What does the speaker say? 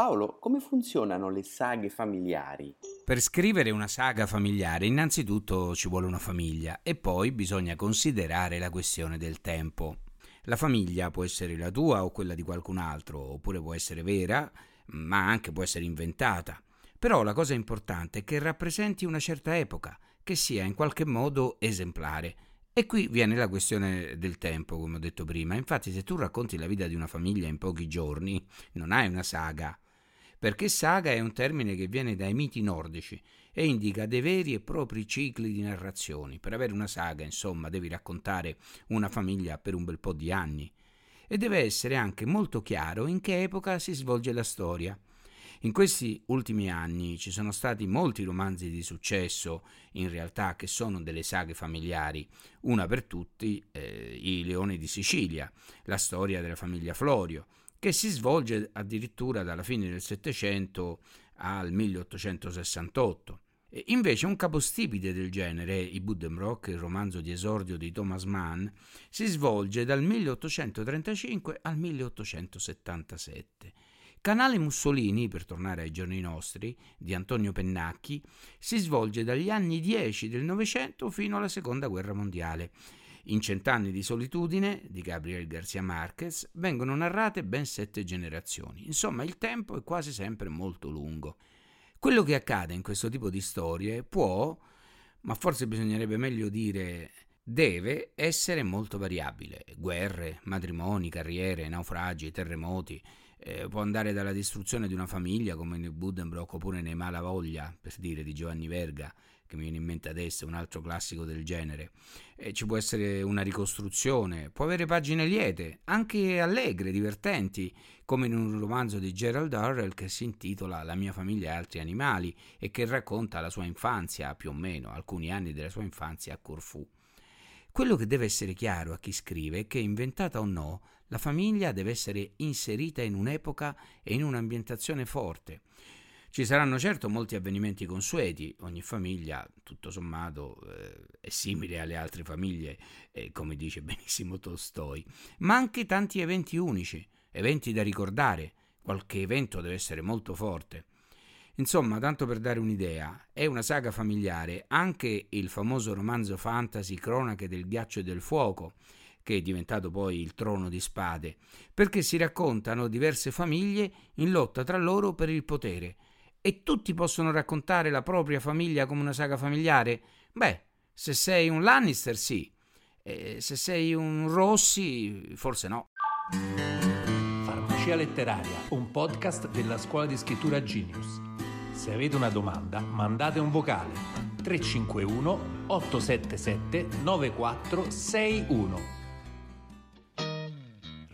Paolo, come funzionano le saghe familiari? Per scrivere una saga familiare innanzitutto ci vuole una famiglia e poi bisogna considerare la questione del tempo. La famiglia può essere la tua o quella di qualcun altro, oppure può essere vera, ma anche può essere inventata. Però la cosa importante è che rappresenti una certa epoca, che sia in qualche modo esemplare. E qui viene la questione del tempo, come ho detto prima. Infatti, se tu racconti la vita di una famiglia in pochi giorni, non hai una saga. Perché saga è un termine che viene dai miti nordici e indica dei veri e propri cicli di narrazioni. Per avere una saga, insomma, devi raccontare una famiglia per un bel po' di anni. E deve essere anche molto chiaro in che epoca si svolge la storia. In questi ultimi anni ci sono stati molti romanzi di successo, in realtà che sono delle saghe familiari. Una per tutti, eh, I Leoni di Sicilia, la storia della famiglia Florio, che si svolge addirittura dalla fine del Settecento al 1868. E invece un capostipite del genere, I Buddenbrock, il romanzo di esordio di Thomas Mann, si svolge dal 1835 al 1877 Canale Mussolini, per tornare ai giorni nostri, di Antonio Pennacchi, si svolge dagli anni 10 del Novecento fino alla Seconda Guerra Mondiale. In Cent'anni di solitudine, di Gabriel Garcia Marquez, vengono narrate ben sette generazioni. Insomma, il tempo è quasi sempre molto lungo. Quello che accade in questo tipo di storie può, ma forse bisognerebbe meglio dire deve essere molto variabile. Guerre, matrimoni, carriere, naufragi, terremoti, eh, può andare dalla distruzione di una famiglia come nel Buddenbrock oppure nei Malavoglia, per dire di Giovanni Verga, che mi viene in mente adesso, un altro classico del genere. Eh, ci può essere una ricostruzione, può avere pagine liete, anche allegre, divertenti, come in un romanzo di Gerald Orwell che si intitola La mia famiglia e altri animali e che racconta la sua infanzia, più o meno, alcuni anni della sua infanzia a Corfù. Quello che deve essere chiaro a chi scrive è che, inventata o no, la famiglia deve essere inserita in un'epoca e in un'ambientazione forte. Ci saranno certo molti avvenimenti consueti, ogni famiglia, tutto sommato, eh, è simile alle altre famiglie, eh, come dice benissimo Tolstoi, ma anche tanti eventi unici, eventi da ricordare, qualche evento deve essere molto forte. Insomma, tanto per dare un'idea, è una saga familiare anche il famoso romanzo fantasy Cronache del ghiaccio e del fuoco, che è diventato poi il trono di spade, perché si raccontano diverse famiglie in lotta tra loro per il potere. E tutti possono raccontare la propria famiglia come una saga familiare? Beh, se sei un Lannister sì, e se sei un Rossi forse no. Farmacia letteraria, un podcast della scuola di scrittura Genius. Se avete una domanda, mandate un vocale 351 877 9461.